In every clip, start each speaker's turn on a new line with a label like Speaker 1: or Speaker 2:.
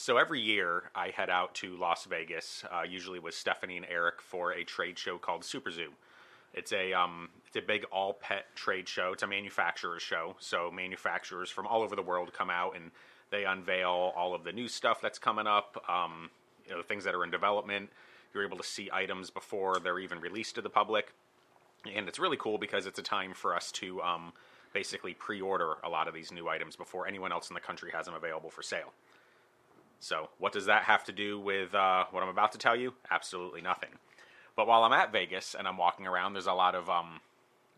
Speaker 1: So every year I head out to Las Vegas, uh, usually with Stephanie and Eric for a trade show called SuperZoo. It's a um, it's a big all pet trade show. It's a manufacturer's show, so manufacturers from all over the world come out and they unveil all of the new stuff that's coming up. Um, you know, things that are in development. You're able to see items before they're even released to the public, and it's really cool because it's a time for us to um, basically pre-order a lot of these new items before anyone else in the country has them available for sale. So, what does that have to do with uh, what I'm about to tell you? Absolutely nothing. But while I'm at Vegas and I'm walking around, there's a lot of um,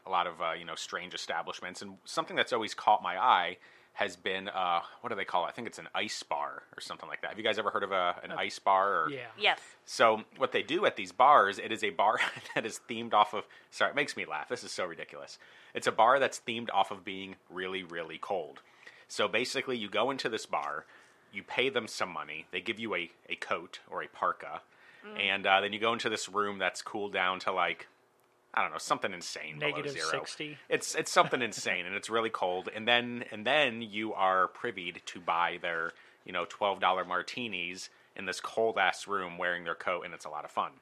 Speaker 1: a lot of uh, you know strange establishments, and something that's always caught my eye has been uh, what do they call it? I think it's an ice bar or something like that. Have you guys ever heard of a, an ice bar? Or,
Speaker 2: Yeah.
Speaker 3: Yes.
Speaker 1: So what they do at these bars, it is a bar that is themed off of. Sorry, it makes me laugh. This is so ridiculous. It's a bar that's themed off of being really, really cold. So basically, you go into this bar, you pay them some money, they give you a, a coat or a parka, and uh, then you go into this room that's cooled down to like I don't know something insane, below
Speaker 2: Negative
Speaker 1: zero.
Speaker 2: 60.
Speaker 1: It's it's something insane, and it's really cold. And then and then you are privied to buy their you know twelve dollar martinis in this cold ass room wearing their coat, and it's a lot of fun.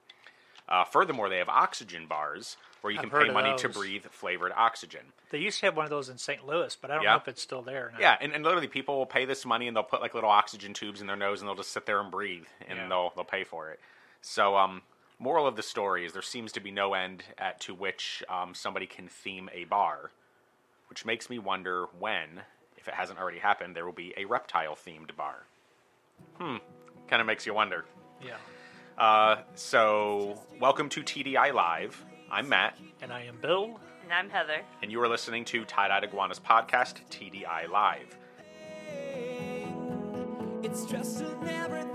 Speaker 1: Uh, furthermore, they have oxygen bars where you
Speaker 2: I've
Speaker 1: can pay money to breathe flavored oxygen.
Speaker 2: They used to have one of those in St. Louis, but I don't
Speaker 1: Yeah.
Speaker 2: know if it's still there.
Speaker 1: Yeah, and, and literally people will pay this money and they'll put like little oxygen tubes in their nose and they'll just sit there and breathe and
Speaker 2: Yeah.
Speaker 1: they'll they'll pay for it. So um moral of the story is there seems to be no end at to which um, somebody can theme a bar, which makes me wonder when, if it hasn't already happened, there will be a reptile themed bar. Hmm, kind of makes you wonder.
Speaker 2: Yeah.
Speaker 1: Uh, so welcome to TDI Live. I'm Matt,
Speaker 2: And I am Bill.
Speaker 3: And I'm Heather.
Speaker 1: and you are listening to Tie Dyed Iguanas podcast, TDI Live.
Speaker 4: It's just in everything.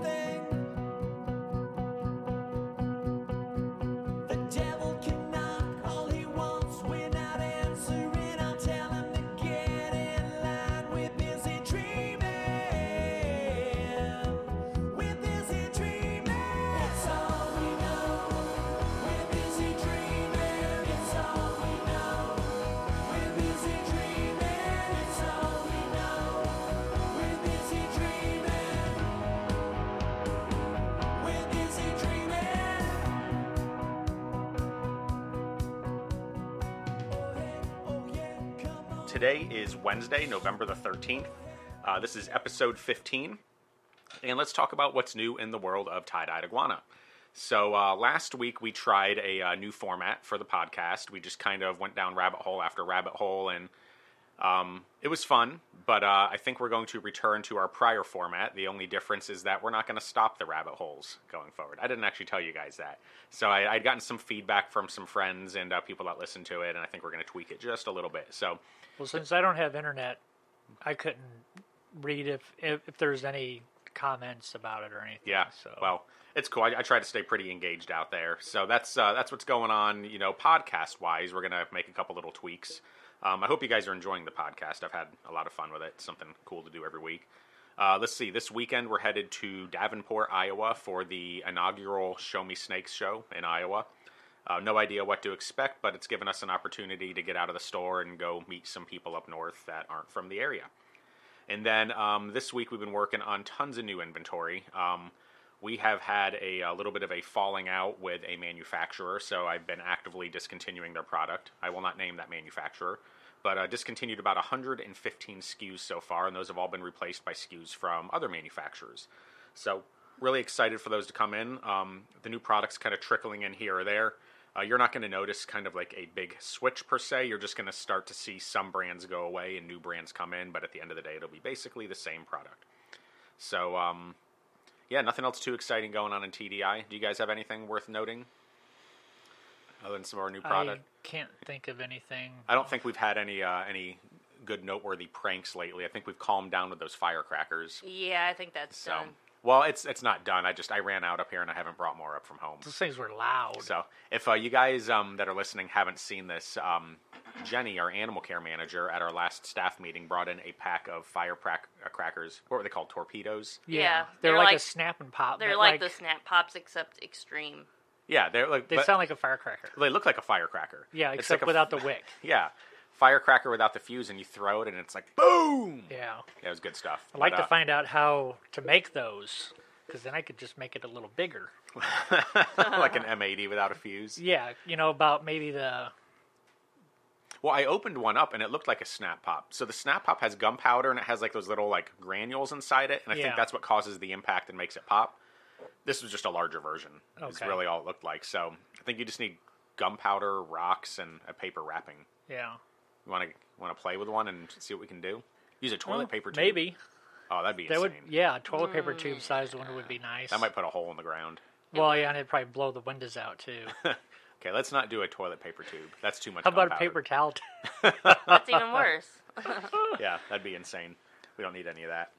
Speaker 1: Today is Wednesday, November the 13th. Uh, this is episode 15. And let's talk about what's new in the world of tie dyed iguana. So, uh, last week we tried a uh, new format for the podcast. We just kind of went down rabbit hole after rabbit hole, and um, it was fun. But uh, I think we're going to return to our prior format. The only difference is that we're not going to stop the rabbit holes going forward. I didn't actually tell you guys that. So, I, I'd gotten some feedback from some friends and uh, people that listen to it, and I think we're going to tweak it just a little bit. So,
Speaker 2: Well, since I don't have internet, I couldn't read if if, if there's any comments about it or anything.
Speaker 1: Yeah.
Speaker 2: So
Speaker 1: Well, it's cool. I, I try to stay pretty engaged out there. So that's uh, that's what's going on. You know, podcast wise, we're gonna make a couple little tweaks. Um, I hope you guys are enjoying the podcast. I've had a lot of fun with it. It's something cool to do every week. Uh, let's see. This weekend we're headed to Davenport, Iowa, for the inaugural Show Me Snakes show in Iowa. Uh, no idea what to expect, but it's given us an opportunity to get out of the store and go meet some people up north that aren't from the area. And then um, this week we've been working on tons of new inventory. Um, we have had a, a little bit of a falling out with a manufacturer, so I've been actively discontinuing their product. I will not name that manufacturer, but uh, discontinued about 115 SKUs so far, and those have all been replaced by SKUs from other manufacturers. So, really excited for those to come in. Um, the new products kind of trickling in here or there. Uh, you're not going to notice kind of like a big switch per se. You're just going to start to see some brands go away and new brands come in, but at the end of the day, it'll be basically the same product. So, um, yeah, nothing else too exciting going on in TDI. Do you guys have anything worth noting other than some of our new product?
Speaker 2: I can't think of anything.
Speaker 1: I don't think we've had any uh, any good noteworthy pranks lately. I think we've calmed down with those firecrackers.
Speaker 3: Yeah, I think that's
Speaker 1: So,
Speaker 3: done.
Speaker 1: Well, it's it's not done. I just I ran out up here and I haven't brought more up from home.
Speaker 2: Those things were loud.
Speaker 1: So if uh, you guys um, that are listening haven't seen this, um, Jenny, our animal care manager, at our last staff meeting, brought in a pack of firecrack uh, crackers. What were they called? Torpedoes.
Speaker 2: yeah,
Speaker 3: Yeah,
Speaker 2: they're,
Speaker 3: they're
Speaker 2: like, a snap and pop.
Speaker 3: They're
Speaker 2: but
Speaker 3: like, the snap pops except extreme.
Speaker 1: Yeah, they're like
Speaker 2: They
Speaker 1: but
Speaker 2: sound like a firecracker.
Speaker 1: they look like a firecracker.
Speaker 2: Yeah,
Speaker 1: It's
Speaker 2: except
Speaker 1: like a-
Speaker 2: without the wick.
Speaker 1: Yeah, firecracker without the fuse, and you throw it, and it's like boom.
Speaker 2: Yeah.
Speaker 1: Yeah, it was good stuff.
Speaker 2: I'd like
Speaker 1: But,
Speaker 2: to
Speaker 1: uh,
Speaker 2: find out how to make those, because then I could just make it a little bigger.
Speaker 1: like an M80 without a fuse.
Speaker 2: Yeah, you know about maybe the
Speaker 1: Well, I opened one up and it looked like a snap pop. So the snap pop has gunpowder and it has like those little like granules inside it, and I
Speaker 2: Yeah.
Speaker 1: think that's what causes the impact and makes it pop. This was just a larger version. It's
Speaker 2: Okay.
Speaker 1: really all it looked like. So I think you just need gunpowder, rocks, and a paper wrapping.
Speaker 2: yeah
Speaker 1: You want to want to play with one and see what we can do? Use a toilet
Speaker 2: Well,
Speaker 1: paper tube.
Speaker 2: maybe
Speaker 1: Oh, that'd be
Speaker 2: that would yeah a toilet paper tube sized one would be nice.
Speaker 1: That might put a hole in the ground.
Speaker 2: well yeah and it'd probably blow the windows out too.
Speaker 1: Okay, let's not do a toilet paper tube. That's too much.
Speaker 2: How about a paper towel?
Speaker 3: That's even worse.
Speaker 1: Yeah, that'd be insane. We don't need any of that.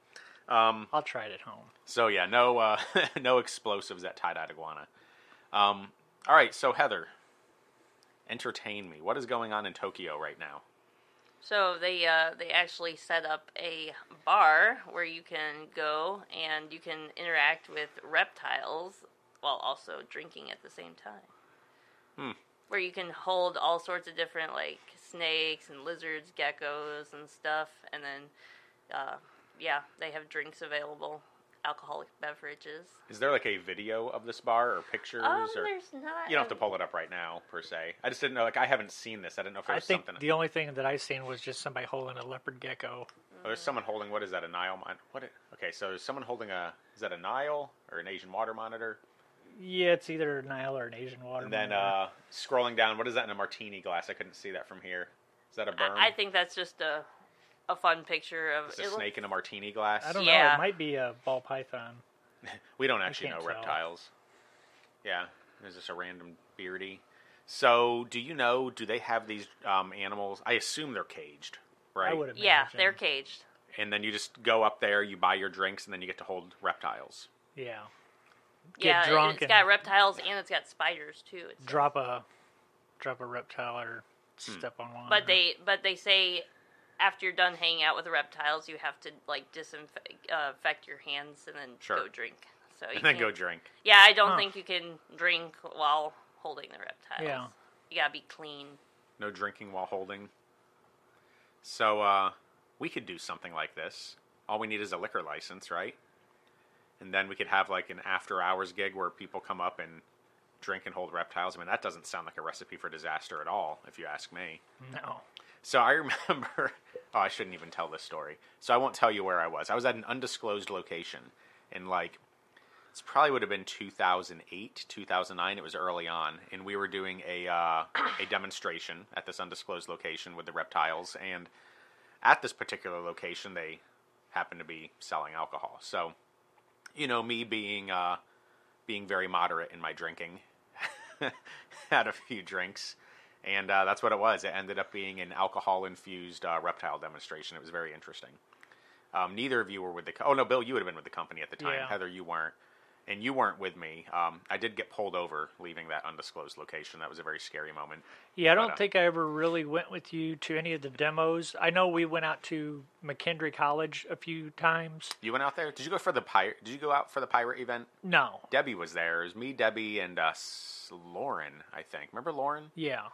Speaker 1: Um,
Speaker 2: I'll try it at home.
Speaker 1: So yeah, no uh, no explosives at tie dyed iguana. Um, all right, so Heather, entertain me. What is going on in Tokyo right now?
Speaker 3: So they uh, they actually set up a bar where you can go and you can interact with reptiles while also drinking at the same time.
Speaker 1: Hmm.
Speaker 3: Where you can hold all sorts of different like snakes and lizards, geckos and stuff, and then uh, yeah, they have drinks available, alcoholic beverages.
Speaker 1: Is there like a video of this bar or pictures?
Speaker 3: Um,
Speaker 1: or
Speaker 3: there's not.
Speaker 1: you don't have to pull it up right now per se. I just didn't know. Like I haven't seen this. I didn't know if there
Speaker 2: I think
Speaker 1: something.
Speaker 2: the only thing that I seen was just somebody holding a leopard gecko.
Speaker 1: Oh, there's someone holding. What is that? A Nile? Mon- what? It, okay, so is someone holding a? Is that a Nile or an Asian water monitor?
Speaker 2: Yeah, it's either a Nile or an Asian water.
Speaker 1: And then
Speaker 2: monitor.
Speaker 1: uh, scrolling down, what is that in a martini glass? I couldn't see that from here. Is that a berm?
Speaker 3: I, I think that's just a a fun picture of
Speaker 1: It's a
Speaker 3: it looks-
Speaker 1: snake in a martini glass.
Speaker 2: I don't know.
Speaker 3: yeah.
Speaker 2: It might be a ball python.
Speaker 1: We don't actually know
Speaker 2: can't tell.
Speaker 1: reptiles. Yeah, is this a random beardy. So, do you know? Do they have these um, animals? I assume they're caged, right?
Speaker 2: I would imagine.
Speaker 3: Yeah, they're caged.
Speaker 1: And then you just go up there, you buy your drinks, and then you get to hold reptiles.
Speaker 2: Yeah.
Speaker 3: yeah,
Speaker 2: Get drunk
Speaker 3: it's
Speaker 2: and
Speaker 3: got reptiles and it's got spiders too. It's,
Speaker 2: drop a drop a reptile or
Speaker 1: Hmm.
Speaker 2: step on one.
Speaker 3: but
Speaker 2: or-
Speaker 3: they but they say after you're done hanging out with the reptiles, you have to like disinfect uh, your hands and then
Speaker 1: Sure.
Speaker 3: go drink. So you
Speaker 1: And then go drink.
Speaker 3: Yeah, I don't
Speaker 2: Huh.
Speaker 3: think you can drink while holding the reptiles.
Speaker 2: Yeah.
Speaker 3: you gotta be clean.
Speaker 1: No drinking while holding. So, uh, we could do something like this. All we need is a liquor license, right? And then we could have like an after hours gig where people come up and drink and hold reptiles. I mean, that doesn't sound like a recipe for disaster at all, if you ask me.
Speaker 2: no.
Speaker 1: So I remember. Oh, I shouldn't even tell this story. So I won't tell you where I was. I was at an undisclosed location in like. It's probably would have been 2008, 2009. It was early on, and we were doing a uh, a demonstration at this undisclosed location with the reptiles. And at this particular location, they happened to be selling alcohol. So, you know, me being uh, being very moderate in my drinking, had a few drinks, and uh, that's what it was. It ended up being an alcohol infused uh, reptile demonstration. It was very interesting. Um, neither of you were with the. Co- oh no, Bill, you would have been with the company at the time.
Speaker 2: Yeah.
Speaker 1: Heather, you weren't, and you weren't with me. Um, I did get pulled over leaving that undisclosed location. That was a very scary moment.
Speaker 2: Yeah, I don't
Speaker 1: But, uh,
Speaker 2: think I ever really went with you to any of the demos. I know we went out to McKendree College a few times.
Speaker 1: You went out there. Did you go for the pirate? Did you go out for the pirate event?
Speaker 2: No.
Speaker 1: Debbie was there. It was me, Debbie, and uh, Lauren. I think. Remember Lauren?
Speaker 2: Yeah.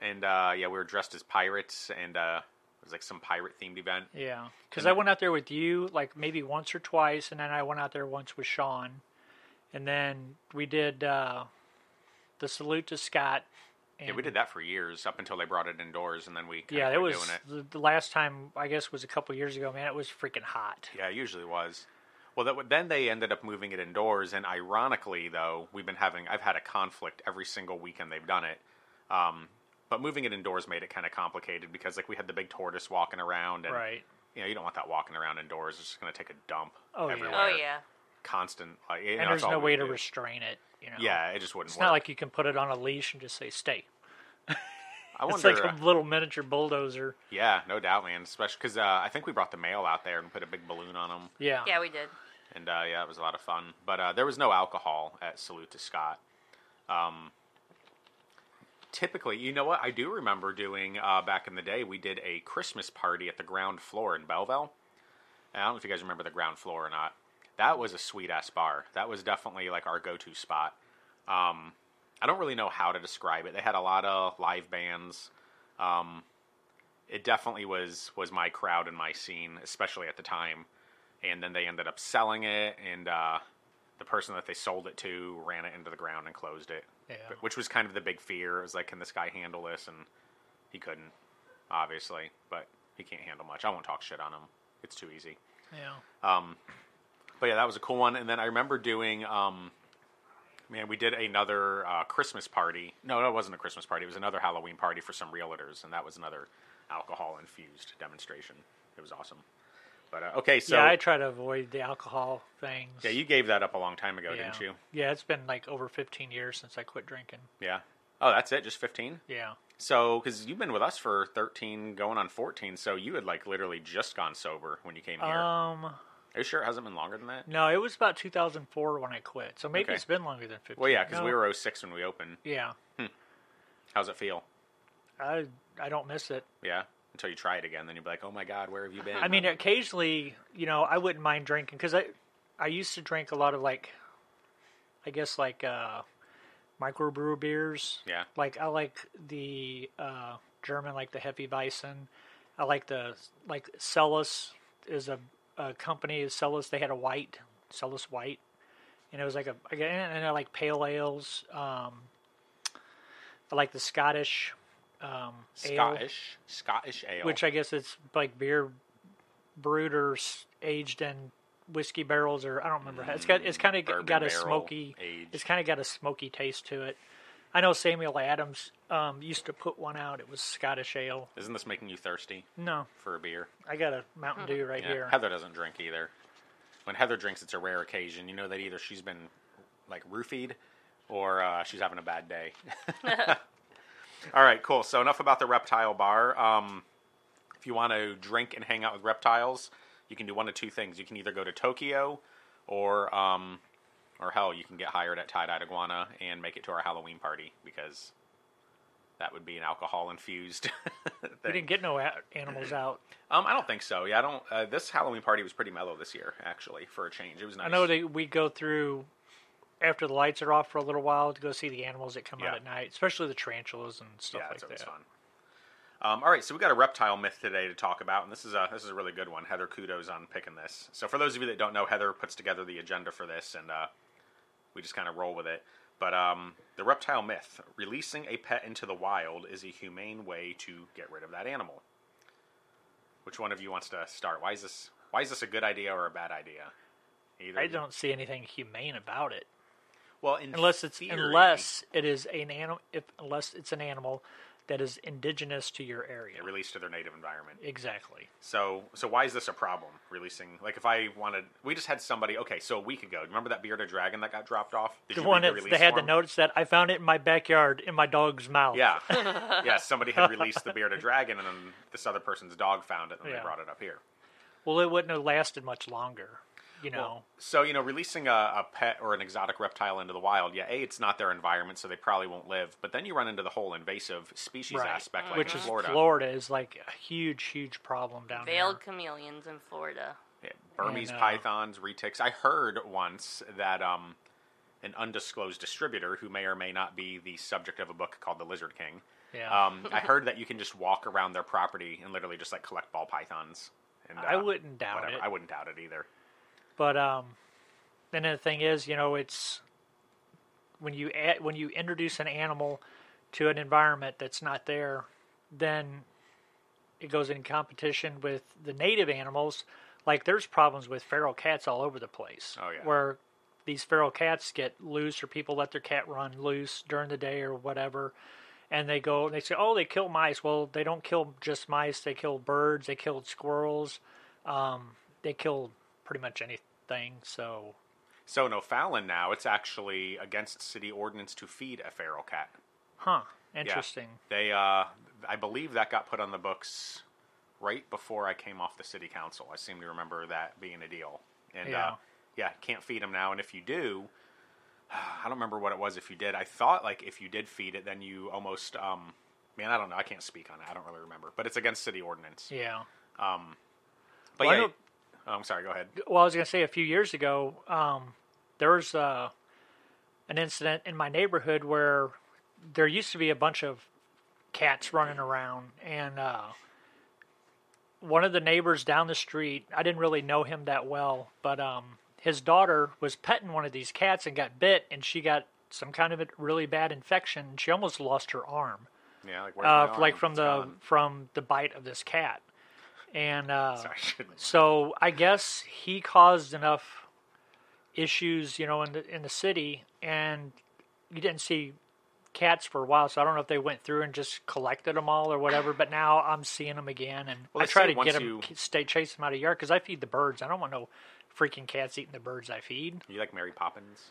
Speaker 1: And uh, yeah, we were dressed as pirates, and uh, it was like some pirate themed event.
Speaker 2: Yeah. Because I went out there with you like maybe once or twice, and then I went out there once with Sean. And then we did uh, the salute to Scott. And
Speaker 1: Yeah, we did that for years up until they brought it indoors, and then we kinda
Speaker 2: Yeah, it was
Speaker 1: doing it.
Speaker 2: The, the last time I guess was a couple years ago. Man, it was freaking hot.
Speaker 1: Yeah, it usually was. Well, that, then they ended up moving it indoors, and ironically, though, we've been having I've had a conflict every single weekend they've done it. Um, but moving it indoors made it kind of complicated because like we had the big tortoise walking around, and
Speaker 2: Right.
Speaker 1: you know you don't want that walking around indoors. It's just going to take a dump
Speaker 2: Oh, yeah.
Speaker 3: Oh yeah.
Speaker 1: Constant. Like, you know,
Speaker 2: And there's no way to
Speaker 1: do.
Speaker 2: restrain it. You know.
Speaker 1: Yeah, it just wouldn't
Speaker 2: It's
Speaker 1: work.
Speaker 2: not like you can put it on a leash and just say stay.
Speaker 1: I wonder, It's
Speaker 2: like a little miniature bulldozer.
Speaker 1: yeah, no doubt, man. Especially because uh, I think we brought the mail out there and put a big balloon on them.
Speaker 2: Yeah.
Speaker 3: Yeah, we did.
Speaker 1: and uh, yeah, it was a lot of fun. But uh, there was no alcohol at Salute to Scott. Um, typically, you know what? I do remember doing uh, back in the day. We did a Christmas party at the ground floor in Belleville. And I don't know if you guys remember the ground floor or not. That was a sweet ass bar. That was definitely like our go to spot. Um, I don't really know how to describe it. They had a lot of live bands. Um, it definitely was was my crowd and my scene, especially at the time. And then they ended up selling it, and uh, the person that they sold it to ran it into the ground and closed it.
Speaker 2: Yeah.
Speaker 1: Which was kind of the big fear. It was like, can this guy handle this? And he couldn't, obviously. But he can't handle much. I won't talk shit on him. It's too easy.
Speaker 2: Yeah.
Speaker 1: But yeah, that was a cool one. And then I remember doing, um, man, we did another uh, Christmas party. No, no, it wasn't a Christmas party. It was another Halloween party for some realtors, and that was another alcohol infused demonstration. It was awesome. But uh, okay, so
Speaker 2: yeah, I try to avoid the alcohol things.
Speaker 1: yeah, you gave that up a long time ago,
Speaker 2: yeah.
Speaker 1: didn't you?
Speaker 2: Yeah, it's been like over 15 years since I quit drinking.
Speaker 1: Yeah. Oh, that's it, just fifteen.
Speaker 2: Yeah.
Speaker 1: So, because you've been with us for thirteen, going on fourteen, so you had like literally just gone sober when you came here.
Speaker 2: Um,
Speaker 1: Are you sure it hasn't been longer than that?
Speaker 2: no, it was about 2004 when I quit. So maybe
Speaker 1: Okay.
Speaker 2: it's been longer than 15.
Speaker 1: Well, yeah, because
Speaker 2: No,
Speaker 1: we were 06 when we opened.
Speaker 2: Yeah.
Speaker 1: How's it feel?
Speaker 2: I I don't miss it.
Speaker 1: Yeah. Until you try it again, then you'll be like, "Oh my God, where have you been?"
Speaker 2: I mean, occasionally, you know, I wouldn't mind drinking because I, I used to drink a lot of like, I guess like uh, microbrew beers.
Speaker 1: Yeah.
Speaker 2: Like I like the uh, German, like the Hefeweizen. I like the like Celis is a, a company. Celis they had a white Celis white, and it was like a again, and I like pale ales. Um, I like the Scottish. Um, ale
Speaker 1: Scottish, Scottish ale.
Speaker 2: which I guess it's like beer brewed or aged in whiskey barrels, or I don't remember. how It's got it's kind of got a
Speaker 1: barrel
Speaker 2: smoky.
Speaker 1: aged.
Speaker 2: It's kind of got a smoky taste to it. I know Samuel Adams um, used to put one out. It was Scottish ale.
Speaker 1: Isn't this making you thirsty
Speaker 2: No,
Speaker 1: for a beer?
Speaker 2: I got a Mountain Dew right
Speaker 1: Yeah.
Speaker 2: here.
Speaker 1: Heather doesn't drink either. When Heather drinks, it's a rare occasion. You know that either she's been like roofied or uh, she's having a bad day. All right, cool. So enough about the reptile bar. Um, if you want to drink and hang out with reptiles, you can do one of two things. You can either go to Tokyo, or um, or hell, you can get hired at Tie Dyed Iguana and make it to our Halloween party because that would be an alcohol infused.
Speaker 2: We didn't get no a- animals out.
Speaker 1: Um, I don't think so. Yeah, I don't. Uh, this Halloween party was pretty mellow this year, actually, for a change. It was nice.
Speaker 2: I know they we go through after the lights are off for a little while to go see the animals that come
Speaker 1: Yeah.
Speaker 2: out at night, especially the tarantulas and stuff
Speaker 1: yeah,
Speaker 2: like
Speaker 1: it's always
Speaker 2: that.
Speaker 1: fun. Um, all right, so we got a reptile myth today to talk about, and this is a this is a really good one. Heather, kudos on picking this. So for those of you that don't know, Heather puts together the agenda for this, and uh, we just kind of roll with it. But um, the reptile myth: releasing a pet into the wild is a humane way to get rid of that animal. Which one of you wants to start? Why is this why is this a good idea or a bad idea? Either
Speaker 2: I don't see anything humane about it.
Speaker 1: Well,
Speaker 2: unless it's
Speaker 1: theory-
Speaker 2: unless it is an animal if unless it's an animal that is indigenous to your area.
Speaker 1: released to their native environment.
Speaker 2: Exactly.
Speaker 1: So, so why is this a problem? Releasing, like, if I wanted, we just had somebody. Okay, so a week ago, remember that bearded dragon that got dropped off? Did
Speaker 2: The
Speaker 1: you
Speaker 2: one that
Speaker 1: release
Speaker 2: they had the notice that I found it in my backyard in my dog's mouth.
Speaker 1: Yeah, yeah. Somebody had released the bearded dragon, and then this other person's dog found it, and they brought it up here.
Speaker 2: Well, it wouldn't have lasted much longer. You know.
Speaker 1: So, you know, releasing a, a pet or an exotic reptile into the wild, yeah, a it's not their environment, so they probably won't live. But then you run into the whole invasive species
Speaker 2: right.
Speaker 1: aspect, like
Speaker 2: Which
Speaker 1: in
Speaker 2: is
Speaker 1: Florida.
Speaker 2: Florida is like a huge, huge problem down
Speaker 3: Veiled
Speaker 2: there.
Speaker 3: Veiled chameleons in Florida.
Speaker 1: Yeah, Burmese
Speaker 2: And, uh,
Speaker 1: pythons, retics. I heard once that um, an undisclosed distributor, who may or may not be the subject of a book called The Lizard King,
Speaker 2: Yeah.
Speaker 1: um, I heard that you can just walk around their property and literally just like collect ball pythons. And,
Speaker 2: I
Speaker 1: uh,
Speaker 2: wouldn't doubt
Speaker 1: whatever.
Speaker 2: it.
Speaker 1: I wouldn't doubt it either.
Speaker 2: But um, then the thing is, you know, it's when you add, when you introduce an animal to an environment that's not there, then it goes in competition with the native animals. Like there's problems with feral cats all over the place.
Speaker 1: Oh, yeah.
Speaker 2: Where these feral cats get loose, or people let their cat run loose during the day or whatever, and they go and they say, "Oh, they kill mice." Well, they don't kill just mice. They kill birds. They killed squirrels. Um, they killed pretty much anything. So
Speaker 1: So in O'Fallon now, it's actually against city ordinance to feed a feral cat.
Speaker 2: Huh.
Speaker 1: Yeah.
Speaker 2: Interesting.
Speaker 1: They, uh, I believe that got put on the books right before I came off the city council. I seem to remember that being a deal. And
Speaker 2: Yeah.
Speaker 1: uh, yeah, can't feed them now. And if you do, I don't remember what it was. If you did, I thought like if you did feed it, then you almost, um, man, I don't know. I can't speak on it. I don't really remember. But it's against city ordinance.
Speaker 2: Yeah.
Speaker 1: Um, but
Speaker 2: Well,
Speaker 1: yeah,
Speaker 2: know-
Speaker 1: oh, I'm sorry. Go ahead.
Speaker 2: Well, I was going to say a few years ago, um, there was uh, an incident in my neighborhood where there used to be a bunch of cats running around, and uh, one of the neighbors down the street. I didn't really know him that well, but um, his daughter was petting one of these cats and got bit, and she got some kind of a really bad infection. She almost lost her arm,
Speaker 1: Yeah, like
Speaker 2: uh, like from
Speaker 1: It's
Speaker 2: the
Speaker 1: gone.
Speaker 2: from the bite of this cat. And uh,
Speaker 1: Sorry, I
Speaker 2: so I guess he caused enough issues, you know, in the in the city, and you didn't see cats for a while. So I don't know if they went through and just collected them all or whatever. But now I'm seeing them again, and
Speaker 1: Well,
Speaker 2: I try to get them,
Speaker 1: you-
Speaker 2: stay chase them out of the yard because I feed the birds. I don't want no freaking cats eating the birds I feed.
Speaker 1: You like Mary Poppins?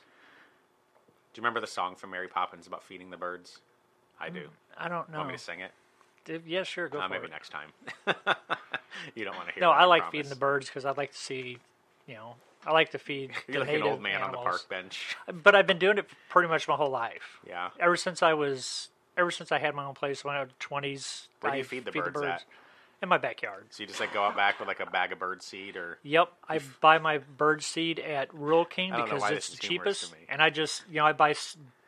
Speaker 1: Do you remember the song from Mary Poppins about feeding the birds? I do.
Speaker 2: I don't know.
Speaker 1: Want me to sing it?
Speaker 2: Yeah, sure, go
Speaker 1: Uh,
Speaker 2: for
Speaker 1: maybe
Speaker 2: it.
Speaker 1: next time. you don't want to hear.
Speaker 2: No,
Speaker 1: that,
Speaker 2: I like
Speaker 1: promise.
Speaker 2: feeding the birds because I'd like to see, you know, I like to feed.
Speaker 1: You're
Speaker 2: the
Speaker 1: like an old man on the park bench.
Speaker 2: But I've been doing it pretty much my whole life.
Speaker 1: Yeah.
Speaker 2: Ever since I was, ever since I had my own place when I was twenties.
Speaker 1: Where do you feed the birds at?
Speaker 2: In my backyard.
Speaker 1: So you just like go out back with like a bag of bird seed, or
Speaker 2: Yep, I buy my bird seed at Rural King
Speaker 1: I
Speaker 2: because it's the
Speaker 1: is humorous to
Speaker 2: cheapest, and I just, you know, I buy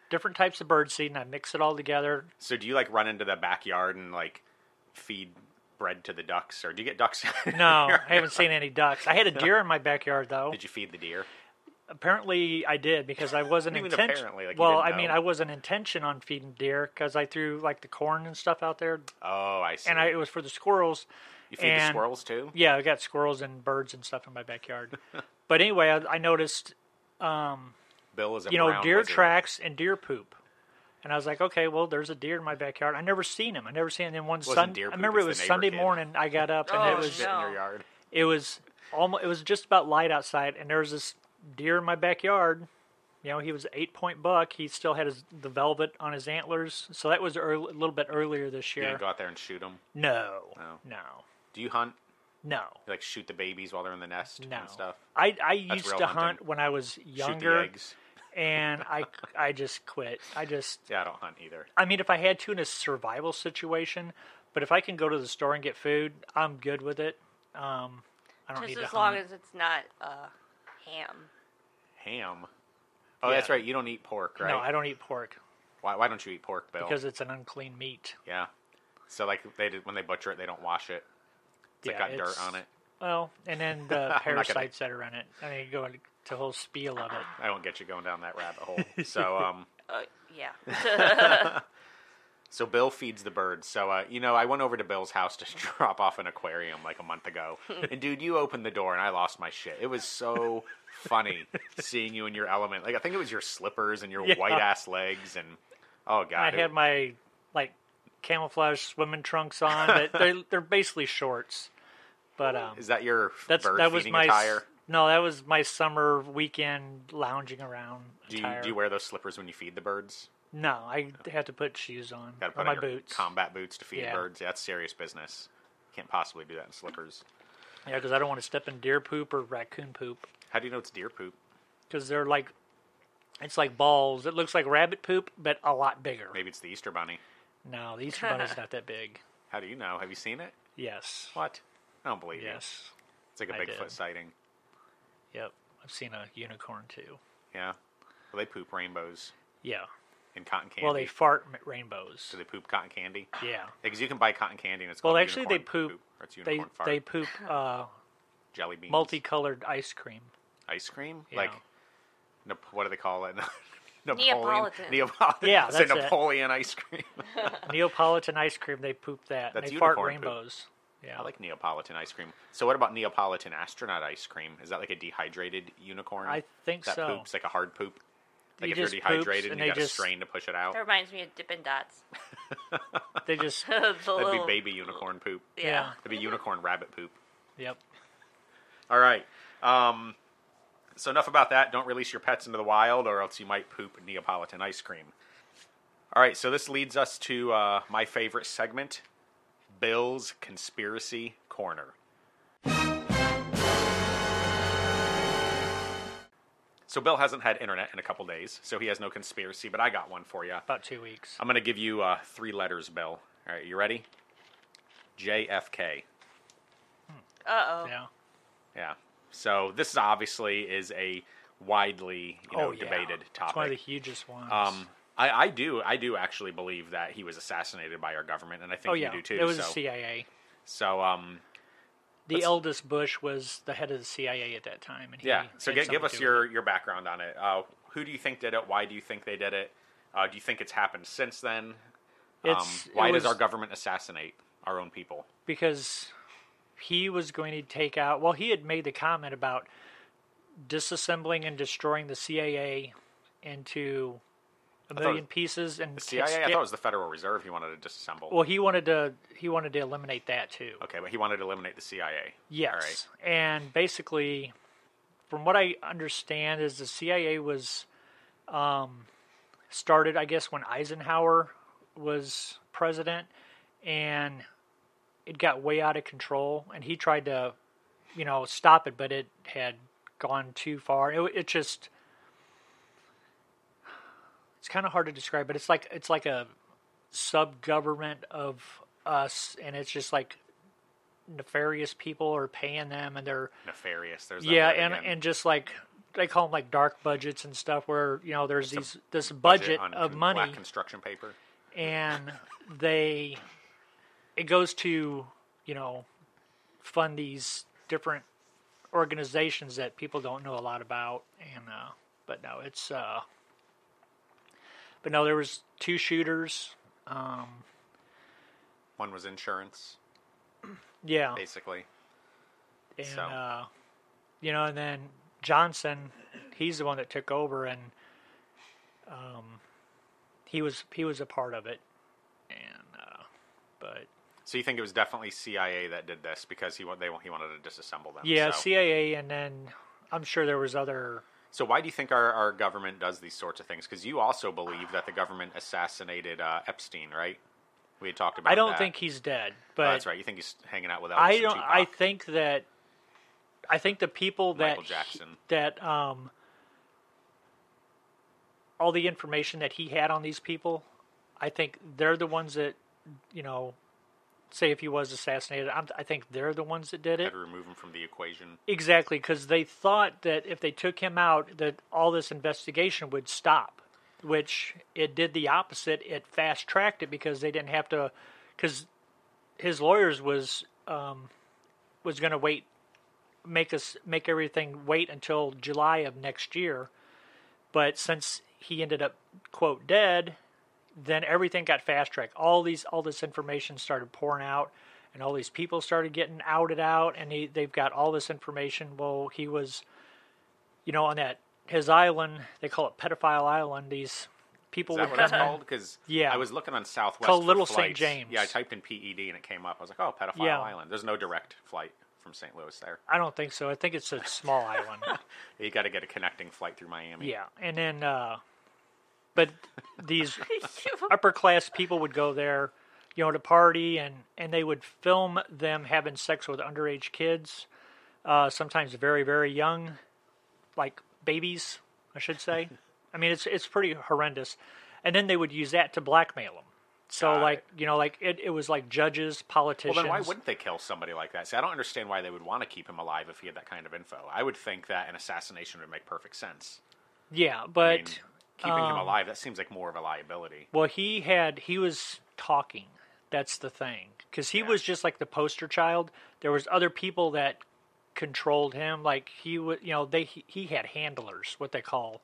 Speaker 2: different types of bird seed and I mix it all together.
Speaker 1: so do you like run into the backyard and like feed bread to the ducks, or do you get ducks?
Speaker 2: No, I haven't seen any ducks. I had a deer in my backyard though.
Speaker 1: Did you feed the deer?
Speaker 2: Apparently, I did because I wasn't
Speaker 1: What do you mean
Speaker 2: intention.
Speaker 1: Like,
Speaker 2: well, I mean. I wasn't intention on feeding deer because I threw like the corn and stuff out there,
Speaker 1: Oh, I see.
Speaker 2: and I, it was for the squirrels.
Speaker 1: you feed the squirrels too.
Speaker 2: Yeah, I got squirrels and birds and stuff in my backyard. but anyway, I, I noticed, um,
Speaker 1: Bill is a
Speaker 2: you know,
Speaker 1: brown
Speaker 2: deer
Speaker 1: wizard.
Speaker 2: tracks and deer poop. And I was like, okay, well, there's a deer in my backyard. I never seen him. I never seen him. And one
Speaker 1: Wasn't
Speaker 2: Sunday,
Speaker 1: deer
Speaker 2: I remember it was Sunday
Speaker 1: kid.
Speaker 2: morning. I got up and
Speaker 3: Oh,
Speaker 2: it was
Speaker 1: Shit in your yard.
Speaker 2: it was almost it was just about light outside, and there was this deer in my backyard. You know, he was eight point buck. He still had his the velvet on his antlers, so that was early, a little bit earlier this
Speaker 1: You
Speaker 2: year.
Speaker 1: didn't go out there and shoot him.
Speaker 2: no,
Speaker 1: No.
Speaker 2: no,
Speaker 1: Do you hunt?
Speaker 2: no,
Speaker 1: You, like shoot the babies while they're in the nest
Speaker 2: no.
Speaker 1: and stuff.
Speaker 2: I I
Speaker 1: That's
Speaker 2: used to
Speaker 1: hunting.
Speaker 2: hunt when I was younger.
Speaker 1: Shoot the eggs.
Speaker 2: And I I just quit. I just
Speaker 1: Yeah, I don't hunt either.
Speaker 2: I mean, if I had to in a survival situation, but if I can go to the store and get food, I'm good with it. Um, I don't
Speaker 3: Just
Speaker 2: need
Speaker 3: as
Speaker 2: to
Speaker 3: long
Speaker 2: hunt.
Speaker 3: as it's not uh, ham.
Speaker 1: Ham. Oh,
Speaker 2: Yeah.
Speaker 1: that's right. You don't eat pork, right?
Speaker 2: No, I don't eat pork
Speaker 1: why, why don't you eat pork, Bill?
Speaker 2: because it's an unclean meat.
Speaker 1: yeah. So like they did, when they butcher it, they don't wash it. It's like
Speaker 2: Yeah,
Speaker 1: got dirt
Speaker 2: it's-
Speaker 1: on it.
Speaker 2: Well, and then the
Speaker 1: gonna-
Speaker 2: parasites that are in it. I mean, you go into a whole spiel of it.
Speaker 1: I won't get you going down that rabbit hole. So um,
Speaker 3: Uh, yeah.
Speaker 1: so Bill feeds the birds. So uh, you know, I went over to Bill's house to drop off an aquarium like a month ago, and dude, you opened the door and I lost my shit. It was so funny seeing you in your element. Like I think it was your slippers and your
Speaker 2: Yeah.
Speaker 1: white ass legs, and oh god,
Speaker 2: I
Speaker 1: it-
Speaker 2: had my like camouflage swimming trunks on, but they're they're basically shorts. But um,
Speaker 1: is that your
Speaker 2: that's
Speaker 1: bird
Speaker 2: that was
Speaker 1: feeding
Speaker 2: my s-
Speaker 1: attire?
Speaker 2: No, that was my summer weekend lounging around
Speaker 1: Do you,
Speaker 2: attire.
Speaker 1: do you wear those slippers when you feed the birds?
Speaker 2: No, I had to put shoes on
Speaker 1: Got to put
Speaker 2: my
Speaker 1: on your
Speaker 2: boots.
Speaker 1: combat boots to feed
Speaker 2: Yeah.
Speaker 1: birds. Yeah, that's serious business. Can't possibly do that in slippers.
Speaker 2: Yeah, because I don't want to step in deer poop or raccoon poop
Speaker 1: How do you know it's deer poop?
Speaker 2: because they're like, it's like balls. It looks like rabbit poop, but a lot bigger.
Speaker 1: Maybe it's the Easter bunny.
Speaker 2: No, the Easter bunny's not that big.
Speaker 1: How do you know? Have you seen it?
Speaker 2: Yes.
Speaker 1: What? I don't believe you.
Speaker 2: Yes.
Speaker 1: It's like a
Speaker 2: I
Speaker 1: Bigfoot sighting.
Speaker 2: Yep. I've seen a unicorn too.
Speaker 1: Yeah. Well, they poop rainbows
Speaker 2: Yeah.
Speaker 1: in cotton candy.
Speaker 2: Well, they fart m- rainbows.
Speaker 1: do they poop cotton candy?
Speaker 2: Yeah.
Speaker 1: Because you can buy cotton candy and it's
Speaker 2: Well,
Speaker 1: called
Speaker 2: actually, they
Speaker 1: unicorn
Speaker 2: poop.
Speaker 1: or it's
Speaker 2: They
Speaker 1: unicorn fart.
Speaker 2: they poop uh,
Speaker 1: jelly beans,
Speaker 2: multicolored ice cream.
Speaker 1: ice cream,
Speaker 2: Yeah.
Speaker 1: like Nap- what do they call it? Napoleon.
Speaker 3: Neapolitan.
Speaker 1: Neapolitan.
Speaker 2: Yeah,
Speaker 1: Say
Speaker 2: that's it.
Speaker 1: Napoleon ice cream.
Speaker 2: Neapolitan ice cream. They poop that.
Speaker 1: That's
Speaker 2: they fart
Speaker 1: unicorn poop.
Speaker 2: rainbows. Yeah.
Speaker 1: I like Neapolitan ice cream. So what about Neapolitan astronaut ice cream? Is that like a dehydrated unicorn?
Speaker 2: I think
Speaker 1: that
Speaker 2: so.
Speaker 1: poops like a hard poop. Like
Speaker 2: He
Speaker 1: if you're
Speaker 2: just poops
Speaker 1: dehydrated
Speaker 2: and
Speaker 1: and you
Speaker 2: they
Speaker 1: got
Speaker 2: just-
Speaker 1: a strain to push it out,
Speaker 3: that reminds me of Dippin' Dots.
Speaker 2: They just.
Speaker 3: The
Speaker 1: that'd
Speaker 3: little-
Speaker 1: be baby unicorn poop.
Speaker 3: Yeah.
Speaker 2: yeah.
Speaker 1: That'd be unicorn rabbit poop.
Speaker 2: Yep.
Speaker 1: All right. Um, so enough about that. Don't release your pets into the wild, or else you might poop Neapolitan ice cream. All right. So this leads us to uh, my favorite segment, Bill's conspiracy corner. So Bill hasn't had internet in a couple days, so he has no conspiracy. But I got one for you.
Speaker 2: About two weeks.
Speaker 1: I'm going to give you uh, three letters, Bill. All right, you ready? JFK.
Speaker 3: Uh oh.
Speaker 2: Yeah.
Speaker 1: Yeah. So this obviously is a widely you know
Speaker 2: oh yeah.
Speaker 1: debated topic.
Speaker 2: It's one of the hugest ones.
Speaker 1: Um, I, I do I do actually believe that he was assassinated by our government, and I think
Speaker 2: oh yeah.
Speaker 1: you do too.
Speaker 2: It was
Speaker 1: so,
Speaker 2: the CIA.
Speaker 1: so um,
Speaker 2: the eldest Bush was the head of the CIA at that time, and he
Speaker 1: Yeah. So get, give us your
Speaker 2: it.
Speaker 1: your background on it. Uh, who do you think did it? Why do you think they did it? Uh, do you think it's happened since then? Um, why does our government assassinate our own people?
Speaker 2: because he was going to take out. Well, he had made the comment about disassembling and destroying the CIA into a million
Speaker 1: was
Speaker 2: pieces and
Speaker 1: The CIA. I thought it was the Federal Reserve. He wanted to disassemble.
Speaker 2: well, he wanted to he wanted to eliminate that too.
Speaker 1: okay, but he wanted to eliminate the CIA.
Speaker 2: Yes.
Speaker 1: Right.
Speaker 2: And basically, from what I understand, is the CIA was um, started, I guess, when Eisenhower was president, and it got way out of control. And he tried to, you know, stop it, but it had gone too far. It, it just. It's kind of hard to describe, but it's like it's like a sub government of us, and it's just like nefarious people are paying them and they're
Speaker 1: Nefarious. There's
Speaker 2: yeah and
Speaker 1: again.
Speaker 2: and just like they call them like dark budgets and stuff where you know there's these this budget
Speaker 1: on
Speaker 2: of money
Speaker 1: black construction paper.
Speaker 2: and they it goes to you know fund these different organizations that people don't know a lot about and uh but no it's uh but no there was two shooters um
Speaker 1: One was insurance,
Speaker 2: yeah
Speaker 1: basically.
Speaker 2: and
Speaker 1: So-
Speaker 2: uh, you know, and then Johnson, he's the one that took over, and um, he was he was a part of it, and uh, but
Speaker 1: So you think it was definitely CIA that did this because he they he wanted to disassemble them?
Speaker 2: yeah,
Speaker 1: So,
Speaker 2: CIA, and then I'm sure there was other.
Speaker 1: So why do you think our, our government does these sorts of things? Because you also believe that the government assassinated uh, Epstein, right? We had talked about.
Speaker 2: I don't
Speaker 1: that.
Speaker 2: think he's dead,
Speaker 1: Oh,
Speaker 2: but
Speaker 1: that's right. You think he's hanging out with Elvis
Speaker 2: I don't. I think that. I think the people that
Speaker 1: Michael
Speaker 2: he-
Speaker 1: Jackson.
Speaker 2: that um all the information that he had on these people, I think they're the ones that you know, say if he was assassinated, I'm, I think they're the ones that did
Speaker 1: had
Speaker 2: it.
Speaker 1: to remove him from the equation.
Speaker 2: Exactly, because they thought that if they took him out, that all this investigation would stop, which it did the opposite. It fast tracked it because they didn't have to, because his lawyers was um, was going to wait, make us make everything wait until July of next year, but since he ended up quote dead, then everything got fast tracked. All these all this information started pouring out, and all these people started getting outed out, and he, they've got all this information. Well, he was, you know, on that his island. They call it Pedophile Island. These people
Speaker 1: Is that what
Speaker 2: in-
Speaker 1: called? Because
Speaker 2: Yeah.
Speaker 1: I was looking on Southwest.
Speaker 2: Called Little St. James.
Speaker 1: Yeah, I typed in PED and it came up. I was like, oh, Pedophile
Speaker 2: Yeah.
Speaker 1: Island. There's no direct flight from St. Louis there.
Speaker 2: I don't think so. I think it's a small island.
Speaker 1: You got to get a connecting flight through Miami.
Speaker 2: Yeah, and then, uh, but these upper class people would go there, you know, to party, and and they would film them having sex with underage kids, uh, sometimes very very young, like babies, I should say. I mean, it's it's pretty horrendous, and then they would use that to blackmail them. So
Speaker 1: Got
Speaker 2: like
Speaker 1: it.
Speaker 2: you know like it, it was like judges, politicians.
Speaker 1: Well, then why wouldn't they kill somebody like that? See, I don't understand why they would want to keep him alive if he had that kind of info. I would think that an assassination would make perfect sense.
Speaker 2: yeah,
Speaker 1: I
Speaker 2: but
Speaker 1: mean, keeping him
Speaker 2: um,
Speaker 1: alive, that seems like more of a liability.
Speaker 2: Well, he had he was talking. That's the thing, because he
Speaker 1: Yeah.
Speaker 2: was just like the poster child. There was other people that controlled him. Like he would, you know, they he, he had handlers, what they call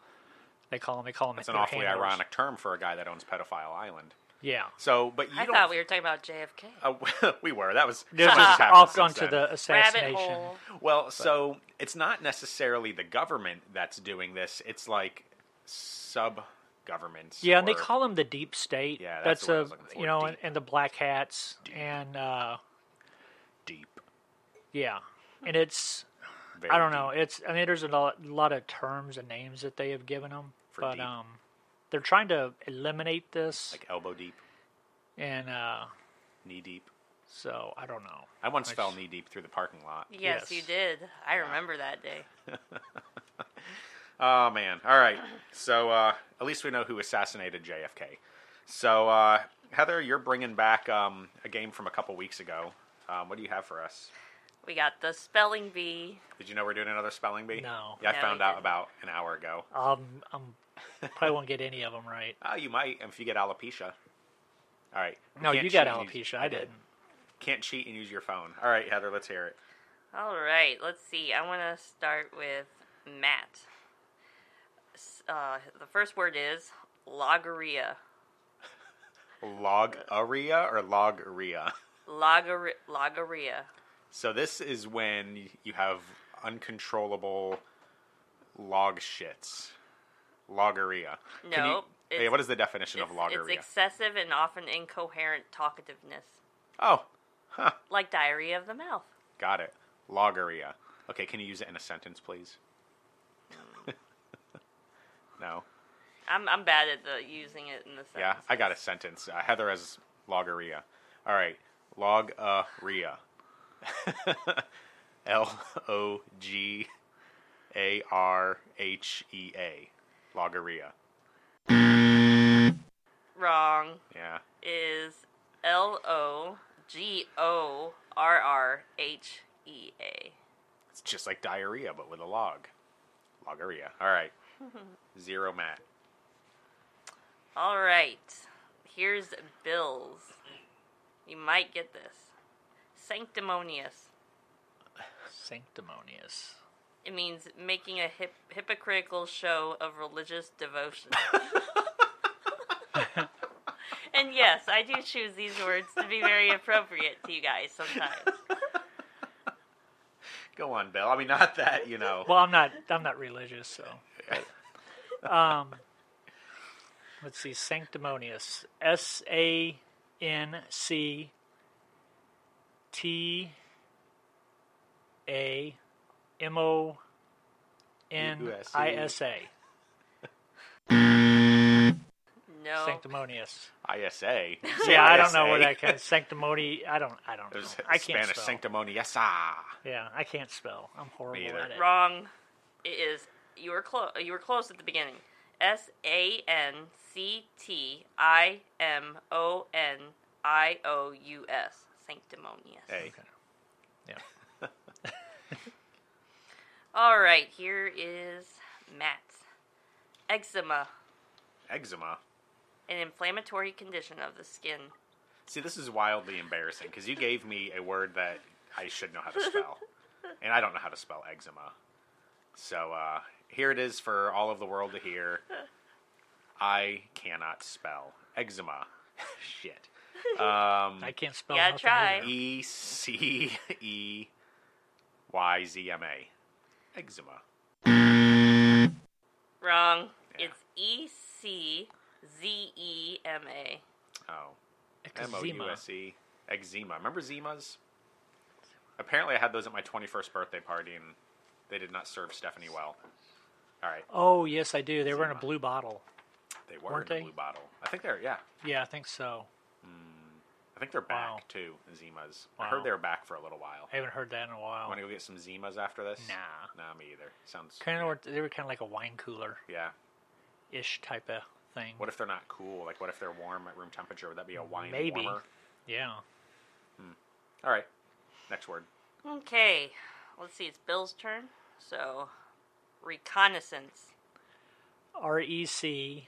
Speaker 2: they call them. They call them.
Speaker 1: It's an awfully ironic term for a guy that owns Pedophile Island.
Speaker 2: Yeah,
Speaker 1: So, but you
Speaker 3: I thought we were talking about JFK.
Speaker 1: Uh, we were. That was
Speaker 2: this
Speaker 1: that
Speaker 2: is
Speaker 1: just happened
Speaker 2: off onto
Speaker 1: then.
Speaker 2: the
Speaker 3: Rabbit
Speaker 2: assassination.
Speaker 3: hole.
Speaker 1: Well, so it's not necessarily the government that's doing this. It's like sub governments.
Speaker 2: Yeah, and they call them the deep state.
Speaker 1: Yeah, that's
Speaker 2: that's
Speaker 1: the word I
Speaker 2: a
Speaker 1: was looking for,
Speaker 2: you know, and, and the black hats, and uh,
Speaker 1: deep.
Speaker 2: yeah, and it's
Speaker 1: Very
Speaker 2: I don't know. It's I mean, there's a lot, lot of terms and names that they have given them,
Speaker 1: For
Speaker 2: but
Speaker 1: deep.
Speaker 2: um, they're trying to eliminate this,
Speaker 1: like elbow deep,
Speaker 2: and uh,
Speaker 1: knee deep.
Speaker 2: so I don't know.
Speaker 1: I once
Speaker 2: Nice.
Speaker 1: fell knee deep through the parking lot.
Speaker 3: Yes,
Speaker 2: Yes.
Speaker 3: you did. I remember that day.
Speaker 1: Oh man! All right. So uh, at least we know who assassinated JFK. So uh, Heather, you're bringing back um, a game from a couple weeks ago. Um, what do you have for us?
Speaker 3: We got the spelling bee.
Speaker 1: Did you know we're doing another spelling bee?
Speaker 2: No.
Speaker 1: Yeah, I
Speaker 3: No,
Speaker 1: found
Speaker 3: we
Speaker 1: out
Speaker 3: didn't.
Speaker 1: about an hour ago.
Speaker 2: Um, I'm probably won't get any of them right.
Speaker 1: Oh, you might if you get alopecia. All right.
Speaker 2: No,
Speaker 1: Can't
Speaker 2: you got
Speaker 1: cheat and use-
Speaker 2: alopecia. I
Speaker 1: did.
Speaker 2: didn't.
Speaker 1: Can't cheat and use your phone. All right, Heather, let's hear it.
Speaker 3: All right, let's see. I want to start with Matt. Uh, the first word is logorrhea.
Speaker 1: Logaria or logorrhea?
Speaker 3: Logor- logorrhea.
Speaker 1: So this is when you have uncontrollable log shits. You-
Speaker 3: No,
Speaker 1: Hey, what is the definition of logorrhea?
Speaker 3: it's excessive and often incoherent talkativeness,
Speaker 1: oh, huh.
Speaker 3: like diarrhea of the mouth.
Speaker 1: Got it. Logorrhea. Okay, can you use it in a sentence, please? No.
Speaker 3: I'm I'm bad at the using it in the sentence.
Speaker 1: Yeah, I got a sentence. Uh, Heather has logorrhea. All right, logorrhea. L O G A R H E A. Logorrhea.
Speaker 3: Wrong.
Speaker 1: Yeah.
Speaker 3: Is L O G O R R H E A.
Speaker 1: It's just like diarrhea, but with a log. Logorrhea. All right. Zero Matt.
Speaker 3: All right. Here's Bill's. You might get this. Sanctimonious.
Speaker 2: Sanctimonious.
Speaker 3: It means making a hip- hypocritical show of religious devotion. and yes, I do choose these words to be very appropriate to you guys sometimes.
Speaker 1: Go on, Bill. I mean, not that, you know.
Speaker 2: Well, I'm not. I'm not religious, so. Um, let's see. Sanctimonious. S A N C T A M O N I S A.
Speaker 3: No.
Speaker 2: Sanctimonious.
Speaker 1: ISA.
Speaker 2: Yeah, I don't know
Speaker 1: ISA.
Speaker 2: where that comes. Sanctimony. I don't. I don't
Speaker 1: It
Speaker 2: know.
Speaker 1: was
Speaker 2: I can't
Speaker 1: Spanish
Speaker 2: spell.
Speaker 1: sanctimonious.
Speaker 2: Yeah, I can't spell. I'm horrible at it.
Speaker 3: Wrong. It is you were close. You were close at the beginning. S A N C T I M O N I O U S. Sanctimonious.
Speaker 1: A.
Speaker 2: Yeah.
Speaker 3: All right, here is Matt. Eczema,
Speaker 1: Eczema.
Speaker 3: an inflammatory condition of the skin.
Speaker 1: See, this is wildly embarrassing because you gave me a word that I should know how to spell, and I don't know how to spell eczema. So uh, here it is for all of the world to hear. I cannot spell eczema. Shit. Um,
Speaker 2: I can't spell.
Speaker 3: Yeah,
Speaker 2: nothing
Speaker 3: try.
Speaker 2: either.
Speaker 1: E C E Y Z M A. Eczema.
Speaker 3: Wrong.
Speaker 1: Yeah.
Speaker 3: It's E C Z E M A.
Speaker 1: Oh. M O
Speaker 2: Eczema.
Speaker 1: U S E. Eczema. Remember Zimas? Apparently, I had those at my 21st birthday party, and they did not serve Stephanie well. All right.
Speaker 2: Oh yes, I do. They were in a blue bottle.
Speaker 1: They were
Speaker 2: Weren't
Speaker 1: in the
Speaker 2: they?
Speaker 1: blue bottle. I think they're, yeah.
Speaker 2: Yeah, I think so. Hmm.
Speaker 1: I think they're back,
Speaker 2: Wow.
Speaker 1: too, Zimas. I
Speaker 2: Wow.
Speaker 1: heard they were back for a little while.
Speaker 2: I haven't heard that in a while.
Speaker 1: Want to go get some Zimas after this?
Speaker 2: Nah.
Speaker 1: Nah, me either. Sounds.
Speaker 2: Kind of, they were kind of like a wine cooler
Speaker 1: Yeah.
Speaker 2: ish type of thing.
Speaker 1: What if they're not cool? Like, what if they're warm at room temperature? Would that be a wine
Speaker 2: Maybe.
Speaker 1: warmer?
Speaker 2: Yeah. Hmm.
Speaker 1: All right. Next word.
Speaker 3: Okay. Let's see. It's Bill's turn. So, reconnaissance.
Speaker 2: R E C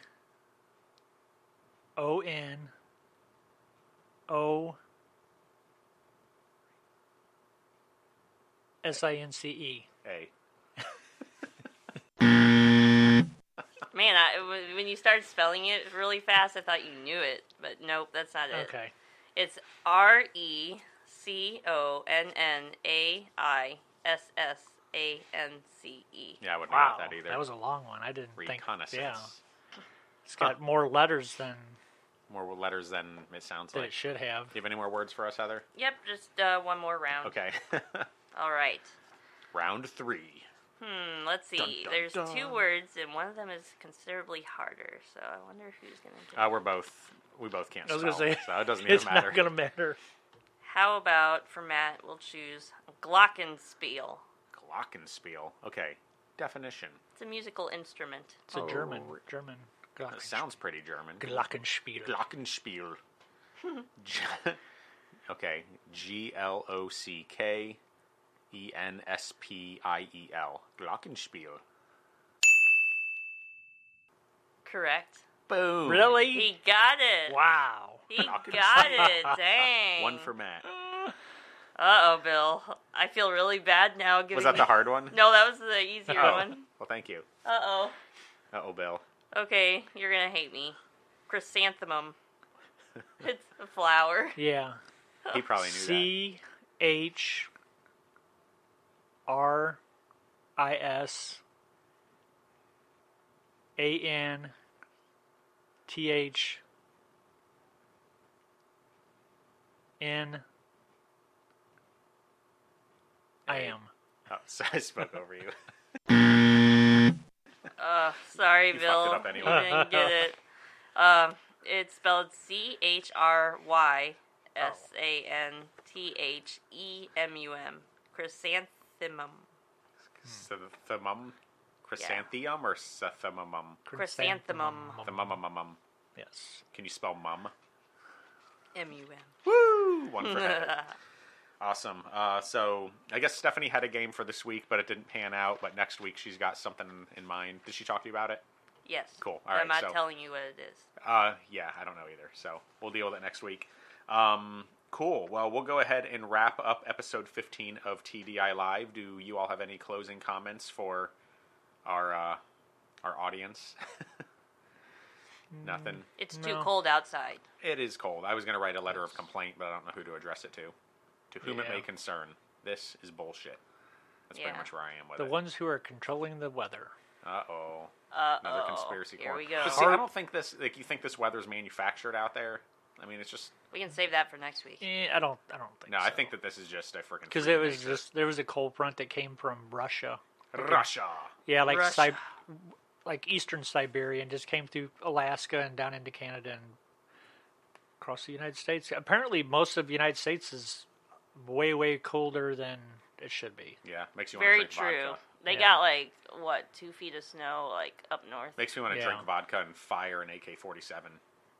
Speaker 2: O N O S I N C E.
Speaker 1: A.
Speaker 3: Man, I, w- when you started spelling it really fast, I thought you knew it, but nope, that's not it.
Speaker 2: Okay.
Speaker 3: It's R E C O N N A I S S A N C E.
Speaker 1: Yeah, I wouldn't
Speaker 2: Wow.
Speaker 1: know that either.
Speaker 2: That was a long one. I didn't think.
Speaker 1: Reconnaissance.
Speaker 2: Yeah. It's got more letters than,
Speaker 1: More letters than it sounds
Speaker 2: than
Speaker 1: like.
Speaker 2: it should have.
Speaker 1: Do you have any more words for us, Heather?
Speaker 3: Yep, just uh, one more round.
Speaker 1: Okay.
Speaker 3: All right.
Speaker 1: Round three.
Speaker 3: Hmm, let's see.
Speaker 1: Dun, dun,
Speaker 3: There's
Speaker 1: dun.
Speaker 3: two words, and one of them is considerably harder, so I wonder who's going to do
Speaker 1: Uh, we're both. We both can't
Speaker 2: I was
Speaker 1: spell,
Speaker 2: gonna say,
Speaker 1: so it doesn't
Speaker 2: it's
Speaker 1: even matter.
Speaker 2: not gonna matter.
Speaker 3: How about for Matt, we'll choose Glockenspiel.
Speaker 1: Glockenspiel. Okay. Definition.
Speaker 3: It's a musical instrument.
Speaker 2: It's a
Speaker 1: Oh,
Speaker 2: German,
Speaker 1: re-
Speaker 2: German.
Speaker 1: That
Speaker 2: Glocken-
Speaker 1: sounds pretty German.
Speaker 2: Glockenspiel.
Speaker 1: Glockenspiel. G- okay. G L O C K E N S P I E L. Glockenspiel.
Speaker 3: Correct.
Speaker 1: Boom.
Speaker 2: Really?
Speaker 3: He got it.
Speaker 2: Wow.
Speaker 3: He got it. Dang.
Speaker 1: One for Matt.
Speaker 3: Uh oh, Bill. I feel really bad now. Giving
Speaker 1: Was that the hard one?
Speaker 3: No, that was the easier
Speaker 1: Oh.
Speaker 3: one.
Speaker 1: Well, thank you.
Speaker 3: Uh oh.
Speaker 1: Uh oh, Bill.
Speaker 3: Okay, you're gonna hate me. Chrysanthemum. it's a flower.
Speaker 2: Yeah.
Speaker 1: He probably knew that.
Speaker 2: C H R I S A N T H N I am.
Speaker 1: Oh, so I spoke over you.
Speaker 3: Uh, sorry,
Speaker 1: You fucked
Speaker 3: Bill.
Speaker 1: it up anyway.
Speaker 3: You didn't get it. Um, it's spelled C H R Y S A N T H E M U M. Chrysanthemum.
Speaker 1: Chrysanthemum? Chrysanthemum or Chrysanthemum?
Speaker 3: Chrysanthemum.
Speaker 1: Chrysanthemum.
Speaker 2: Yes.
Speaker 1: Can you spell mum?
Speaker 3: M U M.
Speaker 1: Woo! One for Heather. Awesome. Uh, so I guess Stephanie had a game for this week, but it didn't pan out. But next week she's got something in mind. Did she talk to you about it?
Speaker 3: Yes.
Speaker 1: Cool.
Speaker 3: But
Speaker 1: All
Speaker 3: I'm
Speaker 1: right,
Speaker 3: not
Speaker 1: so-
Speaker 3: telling you what it is.
Speaker 1: Uh, yeah, I don't know either. So we'll deal with it next week. Um, cool. Well, we'll go ahead and wrap up episode 15 of TDI Live. Do you all have any closing comments for our uh, our audience? Nothing.
Speaker 3: It's too
Speaker 2: No.
Speaker 3: cold outside.
Speaker 1: It is cold. I was going to write a letter of complaint, but I don't know who to address it to. To whom it
Speaker 2: Yeah.
Speaker 1: may concern. This is bullshit. That's pretty much where I am with
Speaker 2: The
Speaker 1: it.
Speaker 2: ones who are controlling the weather.
Speaker 1: Uh oh.
Speaker 3: Uh
Speaker 1: Another conspiracy
Speaker 3: Here
Speaker 1: corner.
Speaker 3: we go.
Speaker 1: But see, I
Speaker 2: Hard-
Speaker 1: don't think this. Like, you think this weather's manufactured out there? I mean, it's just.
Speaker 3: We can save that for next week.
Speaker 2: Eh, I don't. I don't think.
Speaker 1: No, I think that this is just a freaking.
Speaker 2: because it was
Speaker 1: nature.
Speaker 2: just there was a cold front that came from Russia.
Speaker 1: Russia.
Speaker 2: Yeah, like
Speaker 3: Russia.
Speaker 2: Sib- like eastern Siberia, and just came through Alaska and down into Canada and across the United States. Apparently, most of the United States is way way colder than it should be.
Speaker 1: Yeah, makes you
Speaker 3: Very
Speaker 1: to drink
Speaker 3: true.
Speaker 1: vodka.
Speaker 3: They
Speaker 2: Yeah.
Speaker 3: got like what two feet of snow like up north.
Speaker 1: Makes me want to
Speaker 2: Yeah.
Speaker 1: drink vodka and fire an AK-47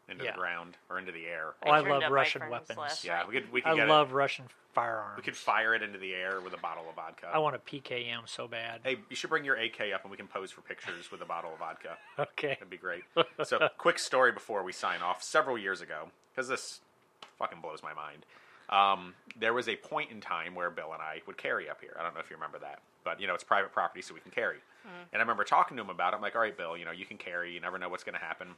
Speaker 1: into
Speaker 2: Yeah.
Speaker 1: the ground or into the air.
Speaker 2: Oh, I
Speaker 3: turned
Speaker 2: love
Speaker 3: up my
Speaker 2: Russian
Speaker 3: furnace
Speaker 2: weapons.
Speaker 3: last
Speaker 1: Yeah,
Speaker 3: night.
Speaker 1: we could we could
Speaker 2: I
Speaker 1: get
Speaker 2: love Russian firearms.
Speaker 1: We could fire it into the air with a bottle of vodka.
Speaker 2: I want a PKM so bad.
Speaker 1: Hey, you should bring your AK up and we can pose for pictures with a bottle of vodka.
Speaker 2: Okay.
Speaker 1: That'd be great. So, quick story before we sign off. Several years ago, because this fucking blows my mind, um, there was a point in time where Bill and I would carry up here. I don't know if you remember that, but you know, it's private property, so we can carry. And I remember talking to him about it. I'm like, all right, Bill, you know, you can carry. You never know what's going to happen.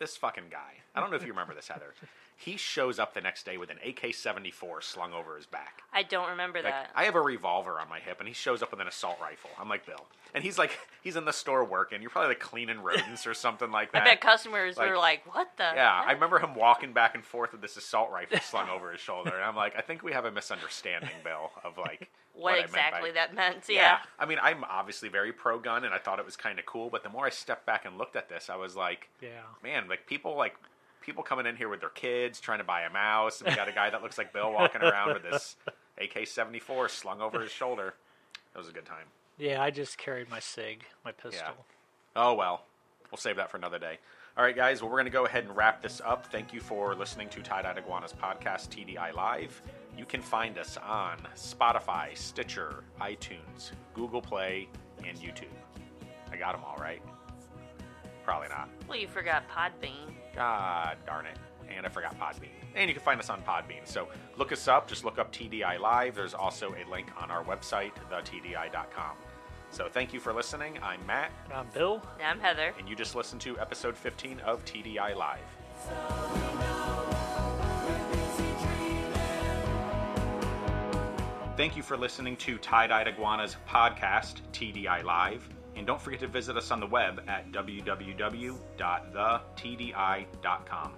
Speaker 1: This fucking guy. I don't know if you remember this, Heather. He shows up the next day with an AK-74 slung over his back.
Speaker 3: I don't remember
Speaker 1: Like,
Speaker 3: that.
Speaker 1: I have a revolver on my hip, and he shows up with an assault rifle. I'm like, Bill. And he's like, he's in the store working. You're probably like cleaning rodents or something like that.
Speaker 3: I
Speaker 1: that.
Speaker 3: bet customers
Speaker 1: like-
Speaker 3: were like, "What the?"
Speaker 1: yeah,
Speaker 3: heck?"
Speaker 1: I remember him walking back and forth with this assault rifle slung over his shoulder. And I'm like, I think we have a misunderstanding, Bill, of like
Speaker 3: what,
Speaker 1: I meant by-
Speaker 3: exactly that meant.
Speaker 1: yeah.
Speaker 3: Yeah.
Speaker 1: I mean, I'm obviously very pro gun, and I thought it was kind of cool. But the more I stepped back and looked at this, I was like,
Speaker 2: Yeah.
Speaker 1: man, like people like people coming in here with their kids trying to buy a mouse, and we got a guy that looks like Bill walking around with this AK-74 slung over his shoulder. It was a good time.
Speaker 2: Yeah, I just carried my SIG, my pistol.
Speaker 1: Oh well, we'll save that for another day. All right, guys. Well, we're going to go ahead and wrap this up. Thank you for listening to Tie Dyed Iguanas podcast TDI Live. You can find us on Spotify, Stitcher, iTunes, Google Play, and YouTube. I got them all right. Probably not.
Speaker 3: Well, you forgot Podbean.
Speaker 1: God darn it. And I forgot Podbean. And you can find us on Podbean. So look us up. Just look up TDI Live. There's also a link on our website, thetdi.com. So thank you for listening. I'm Matt,
Speaker 2: I'm Bill.
Speaker 3: Now I'm Heather.
Speaker 1: and you just listened to episode 15 of TDI Live. Thank you for listening to Tie Dyed Iguanas podcast, TDI Live. And don't forget to visit us on the web at www.thetdi.com.